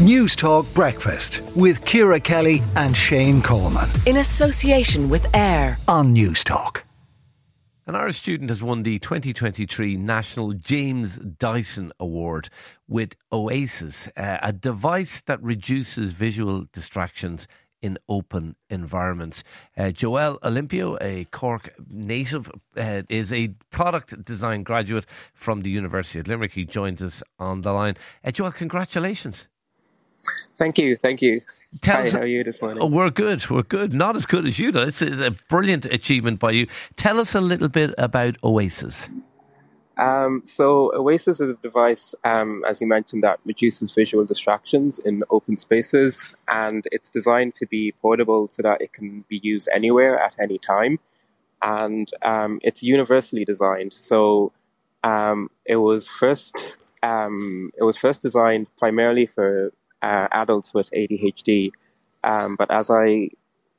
Newstalk Breakfast with Ciara Kelly and Shane Coleman. In association with AIR on Newstalk. An Irish student has won the 2023 National James Dyson Award with Oasis, uh, a device that reduces visual distractions in open environments. Uh, Joel Olympio, a Cork native, uh, is a product design graduate from the University of Limerick. He joins us on the line. Uh, Joel, congratulations. Thank you, thank you. Tell Hi, us, how are you this morning? Oh, we're good, we're good. Not as good as you, though. It's a, a brilliant achievement by you. Tell us a little bit about Oasis. Um, so Oasis is a device, um, as you mentioned, that reduces visual distractions in open spaces, and it's designed to be portable so that it can be used anywhere at any time, and um, it's universally designed. So um, it was first um, it was first designed primarily for uh, adults with ADHD, um, but as I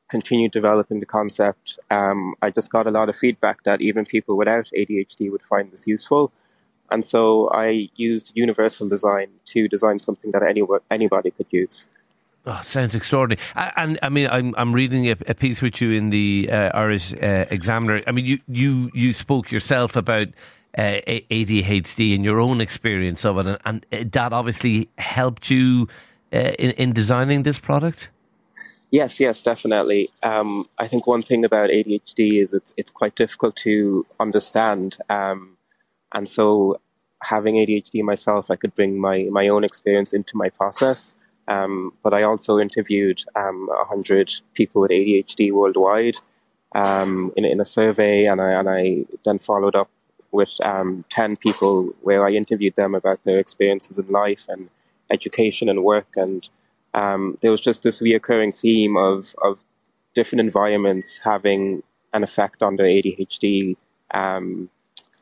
continued developing the concept, um, I just got a lot of feedback that even people without ADHD would find this useful. And so I used universal design to design something that any, anybody could use. Oh, sounds extraordinary. And, I mean, I'm I'm reading a, a piece with you in the uh, Irish uh, Examiner. I mean, you you you spoke yourself about uh, ADHD and your own experience of it, and, and that obviously helped you uh, in in designing this product. Yes, yes, definitely. Um, I think one thing about ADHD is it's it's quite difficult to understand, um, and so having ADHD myself, I could bring my my own experience into my process. Um, but I also interviewed um, 100 people with ADHD worldwide um, in, in a survey, and I, and I then followed up with um, 10 people where I interviewed them about their experiences in life and education and work. And um, there was just this reoccurring theme of, of different environments having an effect on their ADHD. Um,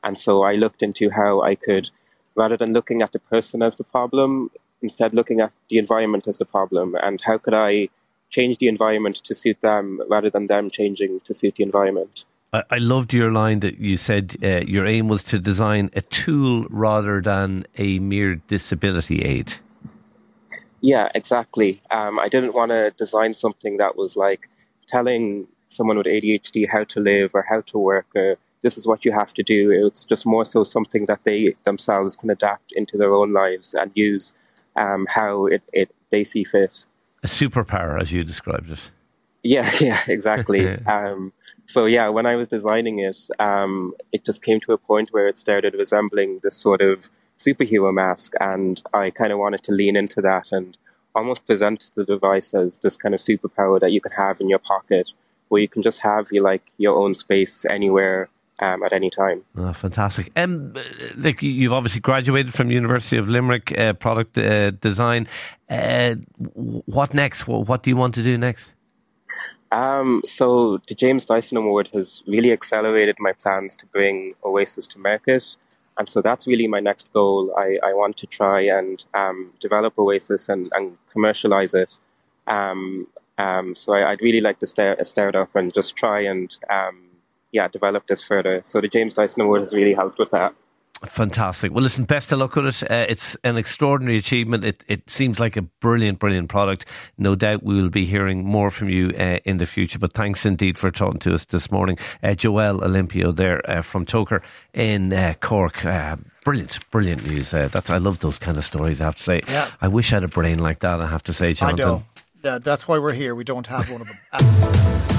and so I looked into how I could, rather than looking at the person as the problem, instead looking at the environment as the problem and how could I change the environment to suit them rather than them changing to suit the environment. I, loved your line that you said uh, your aim was to design a tool rather than a mere disability aid. Yeah, exactly. Um, I didn't want to design something that was like telling someone with ADHD how to live or how to work or this is what you have to do. It's just more so something that they themselves can adapt into their own lives and use um, how it, it they see fit. A superpower, as you described it. Yeah, yeah, exactly. um, so yeah, when I was designing it, um, it just came to a point where it started resembling this sort of superhero mask, and I kind of wanted to lean into that and almost present the device as this kind of superpower that you can have in your pocket, where you can just have you like your own space anywhere um, at any time. Oh, fantastic. Um, like you've obviously graduated from University of Limerick, uh, product uh, design. Uh, what next? What do you want to do next? Um, so the James Dyson Award has really accelerated my plans to bring Oasis to market. And so that's really my next goal. I, I want to try and um, develop Oasis and, and commercialize it. Um, um so I, would really like to start, start up and just try and um, yeah, develop this further. So the James Dyson Award has really helped with that. Fantastic. Well, listen, best of luck with it. Uh, it's an extraordinary achievement. It, it seems like a brilliant, brilliant product. No doubt we will be hearing more from you uh, in the future. But thanks indeed for talking to us this morning. Uh, Joel Olympio there uh, from Togher in uh, Cork. Uh, brilliant, brilliant news. that's I love those kind of stories. I have to say. Yeah. I wish I had a brain like that. I have to say, Jonathan. I know. Yeah, that's why we're here. We don't have one of them.